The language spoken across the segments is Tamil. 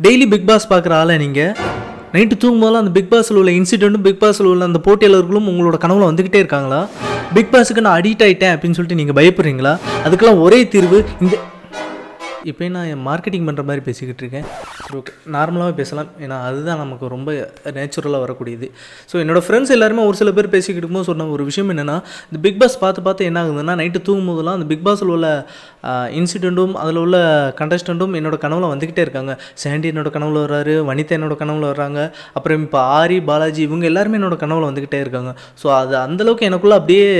டெய்லி பிக் பாஸ் பார்க்குற ஆளை நீங்கள் நைட்டு தூங்கும்போதெல்லாம் அந்த பிக் பாஸில் உள்ள இன்சிடெண்ட்டும் பிக் பாஸில் உள்ள அந்த போட்டியாளர்களும் உங்களோட கனவுல வந்துக்கிட்டே இருக்காங்களா? பிக் பாஸுக்கு நான் அடிக்ட் ஆகிட்டேன் அப்படின்னு சொல்லிட்டு நீங்கள் பயப்படுறீங்களா? அதுக்கெல்லாம் ஒரே தீர்வு இந்த இப்போ நான் என் மார்க்கெட்டிங் பண்ணுற மாதிரி பேசிக்கிட்டு இருக்கேன். ஓகே நார்மலாகவே பேசலாம். ஏன்னா அதுதான் நமக்கு ரொம்ப நேச்சுரலாக வரக்கூடியது. ஸோ என்னோடய ஃப்ரெண்ட்ஸ் எல்லாருமே ஒரு சில பேர் பேசிக்கிட்டு இருக்கும்போது சொன்ன ஒரு விஷயம் என்னென்னா இந்த பிக் பாஸ் பார்த்து பார்த்து என்ன ஆகுதுன்னா நைட்டு தூங்கும் போதெல்லாம் அந்த பிக் பாஸில் உள்ள இன்சிடெண்ட்டும் அதில் உள்ள கண்டஸ்டண்ட்டும் என்னோட கனவுல வந்துக்கிட்டே இருக்காங்க. சாண்டி என்னோடய கனவுல வர்றாரு வனிதா என்னோட கனவுல வர்றாங்க. அப்புறம் இப்போ ஆரி பாலாஜி இவங்க எல்லாருமே என்னோட கனவுல வந்துக்கிட்டே இருக்காங்க. ஸோ அது அந்தளவுக்கு எனக்குள்ளே அப்படியே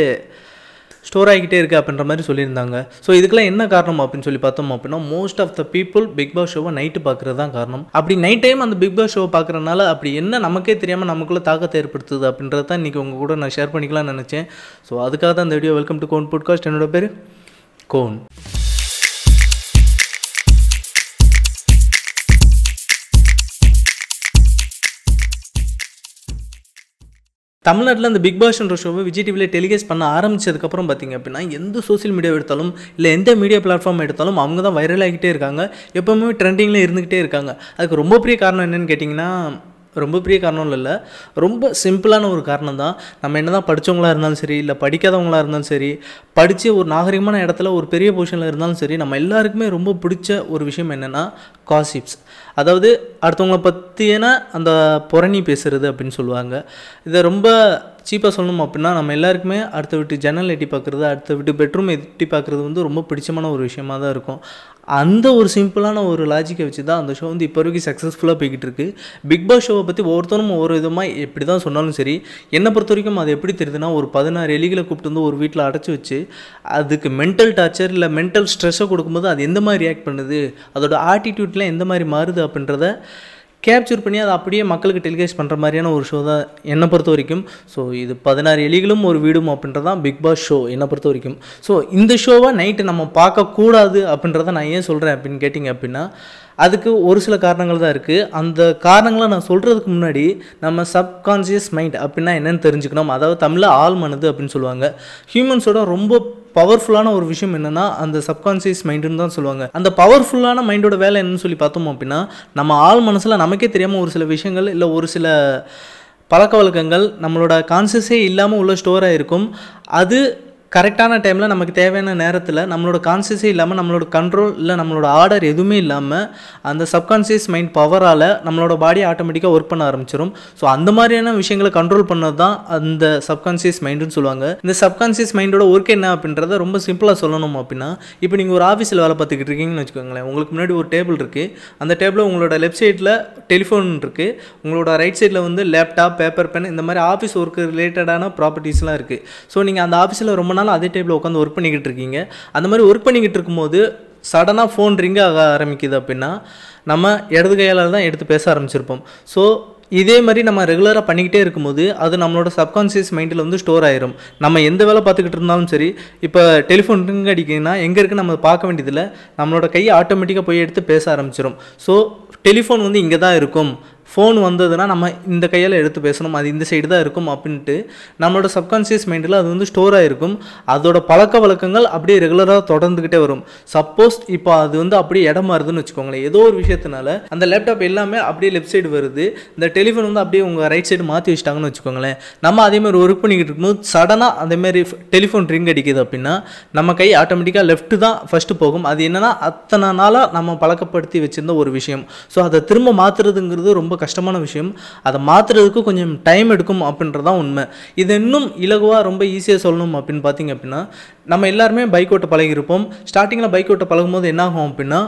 ஸ்டோர் ஆகிக்கிட்டே இருக்குது அப்படின்ற மாதிரி சொல்லியிருந்தாங்க. ஸோ இதுக்கெல்லாம் என்ன காரணம் அப்படின்னு சொல்லி பார்த்தோம் அப்படின்னா most of the people Bigg Boss ஷோவை நைட்டு பார்க்குறது தான் காரணம். அப்படி நைட் டைம் அந்த பிக் பாஸ் ஷோவை பார்க்குறதுனால அப்படி என்ன நமக்கே தெரியாமல் நமக்குள்ளே தாக்கத்தை ஏற்படுத்துது அப்படின்றத தான் இன்றைக்கி உங்கள் கூட நான் ஷேர் பண்ணிக்கலாம்னு நினச்சேன். ஸோ அதுக்காக தான் இந்த video welcome to Kon podcast என்னோட பேர் கோன். தமிழ்நாட்டில் இந்த பிக் பாஷ்ன்ற ஷோவை விஜய் டிவியில் டெலிகேஸ் பண்ண ஆரம்பிச்சதுக்கப்புறம் பார்த்தீங்க அப்படின்னா எந்த சோஷியல் மீடியா எடுத்தாலும் இல்லை எந்த மீடியா பிளாட்ஃபார்ம் எடுத்தாலும் அவங்க தான் வைரல் ஆகிட்டே இருக்காங்க. எப்போவுமே ட்ரெண்டிங்கில் இருந்துக்கிட்டே இருக்காங்க. அதுக்கு ரொம்ப பெரிய காரணம் என்னென்னு கேட்டிங்கன்னா ரொம்ப பெரிய காரணம் இல்லை. ரொம்ப சிம்பிளான ஒரு காரணம் தான். நம்ம என்ன தான் படித்தவங்களாக இருந்தாலும் சரி இல்லை படிக்காதவங்களாக இருந்தாலும் சரி படித்து ஒரு நாகரிகமான இடத்துல ஒரு பெரிய பொசிஷனில் இருந்தாலும் சரி நம்ம எல்லாருக்குமே ரொம்ப பிடிச்ச ஒரு விஷயம் என்னென்னா காசிப்ஸ் அதாவது அடுத்தவங்களை பற்றியான அந்த புரணி பேசுகிறது அப்படின்னு சொல்லுவாங்க. இதை ரொம்ப சீப்பாக சொல்லணும் அப்படின்னா நம்ம எல்லாருக்குமே அடுத்த வீட்டு ஜன்னல் எட்டி பார்க்குறது அடுத்த வீட்டு பெட்ரூம் எட்டி பார்க்குறது வந்து ரொம்ப பிடிச்சமான ஒரு விஷயமா தான் இருக்கும். அந்த ஒரு சிம்பிளான ஒரு லாஜிக்கை வச்சு தான் அந்த ஷோ வந்து இப்போ வரைக்கும் சக்ஸஸ்ஃபுல்லாக போய்கிட்டு இருக்கு பிக் பாஸ் ஷோவை பற்றி ஒவ்வொருத்தரும் ஒவ்வொரு விதமாக எப்படி தான் சொன்னாலும் சரி என்னை பொறுத்த வரைக்கும் அது எப்படி தெரியுதுன்னா ஒரு பதினாறு எலிகளை கூப்பிட்டு வந்து ஒரு வீட்டில் அடைச்சி வச்சு அதுக்கு மென்டல் டார்ச்சர் இல்லை மென்டல் ஸ்ட்ரெஸ்ஸை கொடுக்கும்போது அது எந்த மாதிரி ரியாக்ட் பண்ணுது அதோட ஆட்டிடியூட்லாம் எந்த மாதிரி மாறுது அப்படின்றத கேப்சர் பண்ணி அதை அப்படியே மக்களுக்கு டெலிகாஸ்ட் பண்ணுற மாதிரியான ஒரு ஷோ தான் என்னை பொறுத்த வரைக்கும். ஸோ இது பதினாறு எலிகளும் ஒரு வீடும் அப்படின்றதான் பிக் பாஸ் ஷோ என்னை பொறுத்த வரைக்கும். ஸோ இந்த ஷோவை நைட்டு நம்ம பார்க்கக்கூடாது அப்படின்றத நான் ஏன் சொல்கிறேன் அப்படின்னு கேட்டிங்க அப்படின்னா அதுக்கு ஒரு சில காரணங்கள் தான் இருக்குது அந்த காரணங்களை நான் சொல்கிறதுக்கு முன்னாடி நம்ம சப்கான்சியஸ் மைண்ட் அப்படின்னா என்னென்னு தெரிஞ்சுக்கணும். அதாவது தமிழில் ஆள் மனது அப்படின்னு சொல்லுவாங்க. ஹியூமன்ஸோட ரொம்ப பவர்ஃபுல்லான ஒரு விஷயம் என்னென்னா அந்த சப்கான்சியஸ் மைண்டுன்னு தான் சொல்லுவாங்க. அந்த பவர்ஃபுல்லான மைண்டோட வேலை என்னன்னு சொல்லி பார்த்தோம் அப்படின்னா நம்ம ஆள் மனசில் நமக்கே தெரியாமல் ஒரு சில விஷயங்கள் இல்லை ஒரு சில பழக்க வழக்கங்கள் நம்மளோட கான்சியஸே இல்லாமல் உள்ள ஸ்டோராக இருக்கும் அது கரெக்டான டைமில் நமக்கு தேவையான நேரத்தில் நம்மளோட கான்சியஸே இல்லாமல் நம்மளோட கண்ட்ரோல் இல்லை நம்மளோட ஆர்டர் எதுவுமே இல்லாமல் அந்த சப்கான்சியஸ் மைண்ட் பவரால் நம்மளோட பாடி ஆட்டோமேட்டிக்காக ஒர்க் பண்ண ஆரம்பிச்சிடும் ஸோ அந்த மாதிரியான விஷயங்களை கண்ட்ரோல் பண்ணது தான் அந்த சப்கான்சியஸ் மைண்டுன்னு சொல்லுவாங்க. இந்த சப்கான்சியஸ் மைண்டோட ஒர்க் என்ன அப்படின்றத ரொம்ப சிம்பிளாக சொல்லணும் அப்படின்னா இப்போ நீங்கள் ஒரு ஆஃபீஸில் வேலை பார்த்துக்கிட்டு இருக்கீங்கன்னு வச்சுக்கோங்களேன். உங்களுக்கு முன்னாடி ஒரு டேபிள் இருக்குது அந்த டேபிளில் உங்களோட லெஃப்ட் சைடில் டெலிஃபோன் இருக்குது உங்களோட ரைட் சைடில் வந்து லேப்டாப் பேப்பர் பென் இந்த மாதிரி ஆஃபீஸ் ஒர்க்கு ரிலேட்டடான ப்ராப்பர்ட்டிஸ்லாம் இருக்குது ஸோ நீங்கள் அந்த ஆஃபீஸில் ரொம்ப நாள் அதே டைப்பில் உட்காந்து ஒர்க் பண்ணிக்கிட்டு இருக்கீங்க. அந்த மாதிரி ஒர்க் பண்ணிக்கிட்டு இருக்கும்போது சடனாக ஃபோன் ரிங் ஆக ஆரம்பிக்குது அப்படின்னா நம்ம இடது கையால் தான் எடுத்து பேச ஆரம்பிச்சிருப்போம். ஸோ இதே மாதிரி நம்ம ரெகுலராக பண்ணிக்கிட்டே இருக்கும்போது அது நம்மளோட சப்கான்சியஸ் மைண்டில் வந்து ஸ்டோர் ஆயிரும். நம்ம எந்த வேலை பார்த்துக்கிட்டு இருந்தாலும் சரி இப்போ டெலிஃபோன் ரிங் அடிக்குதுன்னா எங்கே இருக்குது நம்ம பார்க்க வேண்டியதில்லை. நம்மளோட கையை ஆட்டோமேட்டிக்காக போய் எடுத்து பேச ஆரம்பிச்சிடும் ஸோ டெலிஃபோன் வந்து இங்கே தான் இருக்கும். ஃபோன் வந்ததுன்னா நம்ம இந்த கையால் எடுத்து பேசணும் அது இந்த சைடு தான் இருக்கும் அப்படின்ட்டு நம்மளோட சப்கான்சியஸ் மைண்டில் அது வந்து ஸ்டோர் ஆகிருக்கும் அதோட பழக்க வழக்கங்கள் அப்படியே ரெகுலராக தொடர்ந்துக்கிட்டே வரும். சப்போஸ் இப்போ அது வந்து அப்படியே இடம் மாறுதுன்னு வச்சுக்கோங்களேன். ஏதோ ஒரு விஷயத்தினால அந்த லேப்டாப் எல்லாமே அப்படியே லெஃப்ட் சைடு வருது. இந்த டெலிஃபோன் வந்து அப்படியே உங்கள் ரைட் சைடு மாற்றி வச்சிட்டாங்கன்னு வச்சுக்கோங்களேன். நம்ம அதேமாதிரி ஒர்க் பண்ணிக்கிட்டு இருக்கும்போது சடனாக அதேமாரி டெலிஃபோன் ரிங் அடிக்குது அப்படின்னா நம்ம கை ஆட்டோமேட்டிக்காக லெஃப்ட்டு தான் ஃபஸ்ட்டு போகும். அது என்னென்னா அத்தனை நாளாக நம்ம பழக்கப்படுத்தி வச்சுருந்த ஒரு விஷயம். ஸோ அதை திரும்ப மாற்றுறதுங்கிறது ரொம்ப கஷ்டமான விஷயம். அதை மாற்றுறதுக்கு கொஞ்சம் டைம் எடுக்கும் அப்படின்றதான் உண்மை. இது இன்னும் இலகுவாக ரொம்ப ஈஸியாக சொல்லணும் அப்படின்னு பார்த்தீங்க அப்படின்னா நம்ம எல்லாருமே பைக் ஓட்ட பழகிருப்போம் ஸ்டார்டிங்கில் பைக் ஓட்ட பழகும்போது என்ன ஆகும் அப்படின்னா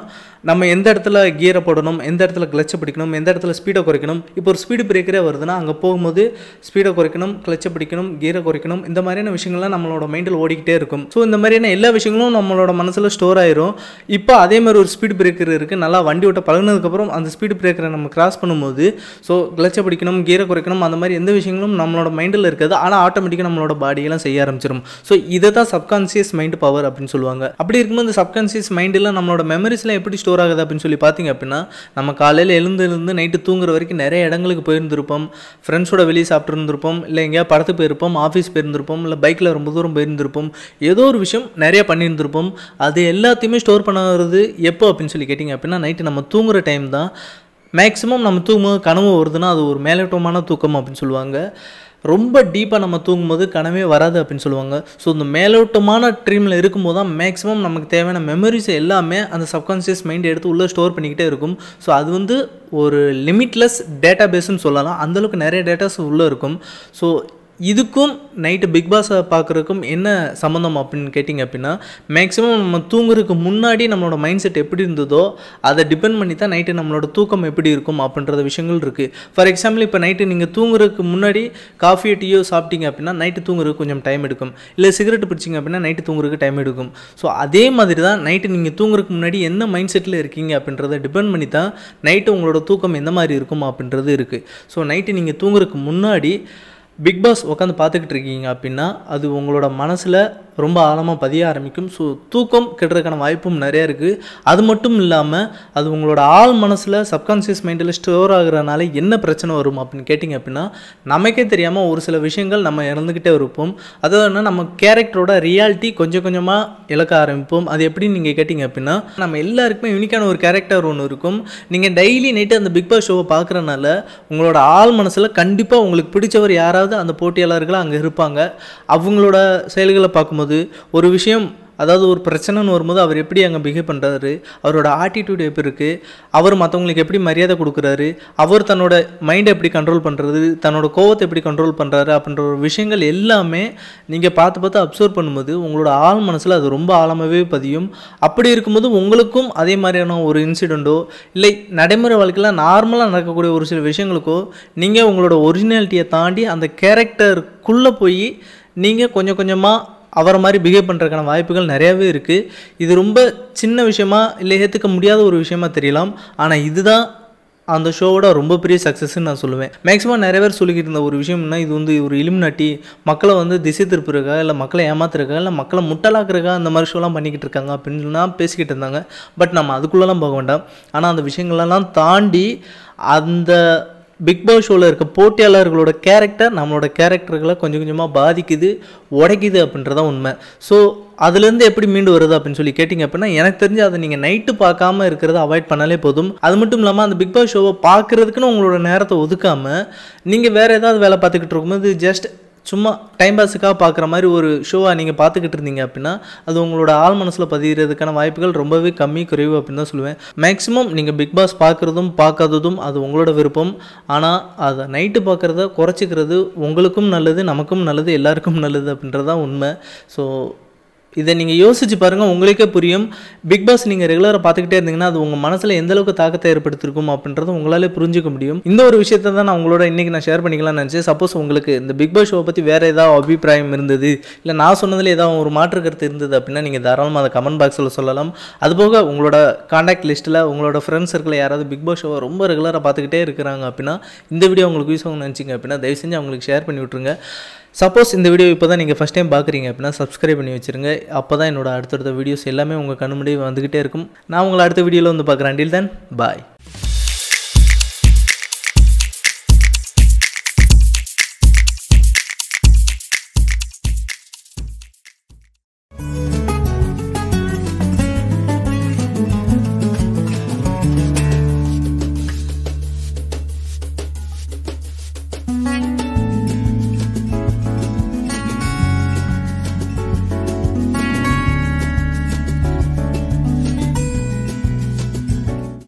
நம்ம எந்த இடத்துல கியரை போடணும் எந்த இடத்துல கிளச்சை பிடிக்கணும் எந்த இடத்துல ஸ்பீடை குறைக்கணும் இப்போ ஒரு ஸ்பீடு பிரேக்கரே வருதுன்னா அங்கே போகும்போது ஸ்பீடை குறைக்கணும் கிளச்சை பிடிக்கணும் கியரை குறைக்கணும் இந்த மாதிரியான விஷயங்கள்லாம் நம்மளோட மைண்டில் ஓடிக்கிட்டே இருக்கும். ஸோ இந்த மாதிரியான எல்லா விஷயங்களும் நம்மளோட மனசில் ஸ்டோர் ஆயிரும். இப்போ அதே மாதிரி ஒரு ஸ்பீடு பிரேக்கர் இருக்குது நல்லா வண்டி ஓட்ட பழகினதுக்கப்புறம் அந்த ஸ்பீடு பிரேக்கரை நம்ம கிராஸ் பண்ணும்போது ஸோ கிளச்சை பிடிக்கணும் கியரை குறைக்கணும் அந்த மாதிரி எந்த விஷயங்களும் நம்மளோட மைண்டில் இருக்காது. ஆனால் ஆட்டோமேட்டிக்காக நம்மளோட பாடியெல்லாம் செய்ய ஆரம்பிச்சிடும் ஸோ இதை தான் சப்கான்சியஸ் மைண்ட் பவர் அப்படின்னு சொல்லுவாங்க. அப்படி இருக்கும்போது இந்த சப்கான்சியஸ் மைண்டில் நம்மளோட மெமரிஸ்லாம் எப்படி ஸ்டோர் ஸ்டோர் ஆகுது அப்படின்னு சொல்லி பார்த்தீங்க அப்படின்னா நம்ம காலையில் எழுந்து எழுந்து நைட்டு தூங்குற வரைக்கும் நிறைய இடங்களுக்கு போயிருந்திருப்போம். ஃப்ரெண்ட்ஸோட வெளியே சாப்பிட்ருந்துருப்போம் இல்லை எங்கேயா படத்துக்கு போயிருப்போம் ஆஃபீஸ் போயிருந்திருப்போம் இல்லை பைக்கில் ரொம்ப தூரம் போயிருந்திருப்போம். ஏதோ ஒரு விஷயம் நிறைய பண்ணியிருந்திருப்போம். அது எல்லாத்தையுமே ஸ்டோர் பண்ணுறது எப்போ அப்படின்னு சொல்லி கேட்டிங்க அப்படின்னா நைட்டு நம்ம தூங்குற டைம் தான். மேக்ஸிமம் நம்ம தூங்கும்போது கனவு வருதுன்னா அது ஒரு மேலோட்டமான தூக்கம் அப்படின்னு சொல்லுவாங்க. ரொம்ப டீப்பாக நம்ம தூங்கும்போது கனவே வராது அப்படின்னு சொல்லுவாங்க. ஸோ இந்த மேலோட்டமான ட்ரீமில் இருக்கும்போது தான் மேக்ஸிமம் நமக்கு தேவையான மெமரிஸ் எல்லாமே அந்த சப்கான்ஷியஸ் மைண்ட் எடுத்து உள்ளே ஸ்டோர் பண்ணிக்கிட்டே இருக்கும். ஸோ அது வந்து ஒரு லிமிட்லெஸ் டேட்டா பேஸ்ன்னு சொல்லலாம். அந்தளவுக்கு நிறைய டேட்டாஸ் உள்ளே இருக்கும். ஸோ இதுக்கும் நைட்டு பிக் பாஸை பார்க்குறதுக்கும் என்ன சம்மந்தம் அப்படின்னு கேட்டிங்க அப்படின்னா மேக்ஸிமம் நம்ம தூங்குறதுக்கு முன்னாடி நம்மளோட மைண்ட் செட் எப்படி இருந்ததோ அதை டிபெண்ட் பண்ணி தான் நைட்டு நம்மளோட தூக்கம் எப்படி இருக்கும் அப்படின்றத விஷயங்கள் இருக்குது ஃபார் எக்ஸாம்பிள் இப்போ நைட்டு நீங்கள் தூங்குறதுக்கு முன்னாடி காஃபியோ டீயோ சாப்பிட்டீங்க அப்படின்னா நைட்டு தூங்குறதுக்கு கொஞ்சம் டைம் எடுக்கும். இல்லை சிகரெட் பிடிச்சிங்க அப்படின்னா நைட்டு தூங்குறதுக்கு டைம் எடுக்கும். ஸோ அதே மாதிரி தான் நைட்டு நீங்கள் தூங்குறதுக்கு முன்னாடி என்ன மைண்ட் செட்டில் இருக்கீங்க அப்படின்றத டிபெண்ட் பண்ணி தான் நைட்டு உங்களோட தூக்கம் எந்த மாதிரி இருக்கும் அப்படின்றது இருக்குது ஸோ நைட்டு நீங்கள் தூங்குறதுக்கு முன்னாடி பிக் பாஸ் உட்காந்து பார்த்துக்கிட்டு இருக்கீங்க அப்படின்னா அது உங்களோட மனசில் ரொம்ப ஆழமாக பதிய ஆரம்பிக்கும். ஸோ தூக்கம் கெடுறதுக்கான வாய்ப்பும் நிறையா இருக்குது அது மட்டும் இல்லாமல் அது உங்களோட ஆள் மனசில் சப்கான்சியஸ் மைண்டில் ஸ்டோர் ஆகுறதுனால என்ன பிரச்சனை வரும் அப்படின்னு கேட்டிங்க அப்படின்னா நமக்கே தெரியாமல் ஒரு சில விஷயங்கள் நம்ம இறந்துக்கிட்டே இருப்போம். அதாவது நம்ம கேரக்டரோட ரியாலிட்டி கொஞ்சம் கொஞ்சமாக இழக்க ஆரம்பிப்போம். அது எப்படின்னு நீங்கள் கேட்டிங்க அப்படின்னா நம்ம எல்லாருக்குமே யூனிக்கான ஒரு கேரக்டர் ஒன்று இருக்கும். நீங்கள் டெய்லி நைட்டு அந்த பிக் பாஸ் ஷோவை பார்க்குறனால உங்களோட ஆள் மனசில் கண்டிப்பாக உங்களுக்கு பிடிச்சவர் யாராவது அந்த போட்டியாளர்கள் அங்கே இருப்பாங்க அவங்களோட செயல்களை பார்க்கும்போது ஒரு விஷயம் அதாவது ஒரு பிரச்சனைன்னு வரும்போது அவர் எப்படி அங்கே பிஹேவ் பண்ணுறாரு அவரோட ஆட்டிடியூட் எப்படி இருக்குது அவர் மற்றவங்களுக்கு எப்படி மரியாதை கொடுக்குறாரு அவர் தன்னோட மைண்டை எப்படி கண்ட்ரோல் பண்ணுறது தன்னோட கோவத்தை எப்படி கண்ட்ரோல் பண்ணுறாரு அப்படின்ற ஒரு விஷயங்கள் எல்லாமே நீங்கள் பார்த்து பார்த்து அப்சர்வ் பண்ணும்போது உங்களோட ஆள் மனசில் அது ரொம்ப ஆழமாகவே பதியும். அப்படி இருக்கும்போது உங்களுக்கும் அதே மாதிரியான ஒரு இன்சிடெண்ட்டோ இல்லை நடைமுறை வாழ்க்கையில் நார்மலாக நடக்கக்கூடிய ஒரு சில விஷயங்களுக்கோ நீங்கள் உங்களோட ஒரிஜினாலிட்டியை தாண்டி அந்த கேரக்டருக்குள்ளே போய் நீங்கள் கொஞ்சம் கொஞ்சமாக அவரை மாதிரி பிஹேவ் பண்ணுறதுக்கான வாய்ப்புகள் நிறையாவே இருக்குது இது ரொம்ப சின்ன விஷயமா இல்லை ஏற்றுக்க முடியாத ஒரு விஷயமா தெரியலாம். ஆனால் இதுதான் அந்த ஷோவோட ரொம்ப பெரிய சக்ஸஸ்ன்னு நான் சொல்லுவேன். மேக்ஸிமம் நிறைய பேர் சொல்லிக்கிட்டு இருந்த ஒரு விஷயம்னா இது வந்து ஒரு இலுமினாட்டி மக்களை வந்து திசை திருப்புறக்கா இல்லை மக்களை ஏமாத்துறக்கா இல்லை மக்களை முட்டலாக்குறக்கா அந்த மாதிரி ஷோலாம் பண்ணிக்கிட்டு இருக்காங்க அப்படின்லாம் பேசிக்கிட்டு இருந்தாங்க. பட் நம்ம அதுக்குள்ளெல்லாம் போக வேண்டாம். ஆனால் அந்த விஷயங்களெல்லாம் தாண்டி அந்த பிக் பாஸ் ஷோவில் இருக்க போட்டியாளர்களோட கேரக்டர் நம்மளோட கேரக்டர்களை கொஞ்சம் கொஞ்சமாக பாதிக்குது உடைக்குது அப்படின்றதான் உண்மை. ஸோ அதுலேருந்து எப்படி மீண்டு வருது அப்படின்னு சொல்லி கேட்டிங்க அப்படின்னா எனக்கு தெரிஞ்சு அதை நீங்கள் நைட்டு பார்க்காம இருக்கிறத அவாய்ட் பண்ணாலே போதும். அது மட்டும் இல்லாமல் அந்த பிக் பாஸ் ஷோவை பார்க்குறதுக்குன்னு உங்களோட நேரத்தை ஒதுக்காமல் நீங்கள் வேறு ஏதாவது வேலை பார்த்துக்கிட்டு இருக்கும்போது ஜஸ்ட் சும்மா டைம் பாஸுக்காக பார்க்குற மாதிரி ஒரு ஷோவாக நீங்கள் பார்த்துக்கிட்டு இருந்தீங்க அப்படின்னா அது உங்களோட ஆள் மனசில் பதிகிறதுக்கான வாய்ப்புகள் ரொம்பவே கம்மி குறைவு அப்படின்னு தான் சொல்லுவேன். மேக்ஸிமம் நீங்கள் பிக் பாஸ் பார்க்குறதும் பார்க்காததும் அது உங்களோட விருப்பம். ஆனால் அதை நைட்டு பார்க்குறத குறைச்சிக்கிறது உங்களுக்கும் நல்லது நமக்கும் நல்லது எல்லாருக்கும் நல்லது அப்படின்றது தான் உண்மை. ஸோ இதை நீங்கள் யோசிச்சு பாருங்கள் உங்களுக்கே புரியும். பிக் பாஸ் நீங்கள் ரெகுலராக பார்த்துக்கிட்டே இருந்தீங்கன்னா அது உங்கள் மனசில் எந்த அளவுக்கு தாக்கத்தை ஏற்படுத்திருக்கும் அப்படின்றத உங்களாலே புரிஞ்சிக்க முடியும். இந்த ஒரு விஷயத்தை தான் நான் உங்களோட இன்றைக்கி நான் ஷேர் பண்ணிக்கலாம்னு நினச்சேன். சப்போஸ் உங்களுக்கு இந்த பிக் பாஸ் ஷோவை பற்றி வேறு ஏதாவது அபிப்பிராயம் இருந்தது இல்லை நான் சொன்னதில் ஏதாவது ஒரு மாற்று கருத்து இருந்தது அப்படின்னா நீங்கள் தாராளமாக அதை கமெண்ட் பாக்ஸில் சொல்லலாம். அதுபோக உங்களோட காண்டாக்ட் லிஸ்ட்டில் உங்களோட ஃப்ரெண்ட்ஸ் சர்க்கிளில் யாராவது பிக் பாஸ் ஷோவை ரொம்ப ரெகுலராக பார்த்துக்கிட்டே இருக்கிறாங்க அப்படின்னா இந்த வீடியோ உங்களுக்கு யூஸ் ஆகும் நினச்சிங்க அப்படின்னா தயவு செஞ்சு அவங்களுக்கு ஷேர் பண்ணி விட்ருங்க சப்போஸ் இந்த வீடியோ இப்போ தான் நீங்கள் ஃபஸ்ட் டைம் பார்க்குறீங்க அப்படின்னா சப்ஸ்கிரைப் பண்ணி வச்சுருங்க. அப்போ தான் என்னோட அடுத்தடுத்த வீடியோஸ் எல்லாமே உங்கள் கண்ணு முன்னாடி வந்துக்கிட்டே இருக்கும். நான் உங்களை அடுத்த வீடியோவில் வந்து பார்க்குறேன். அண்டில் தென் பாய்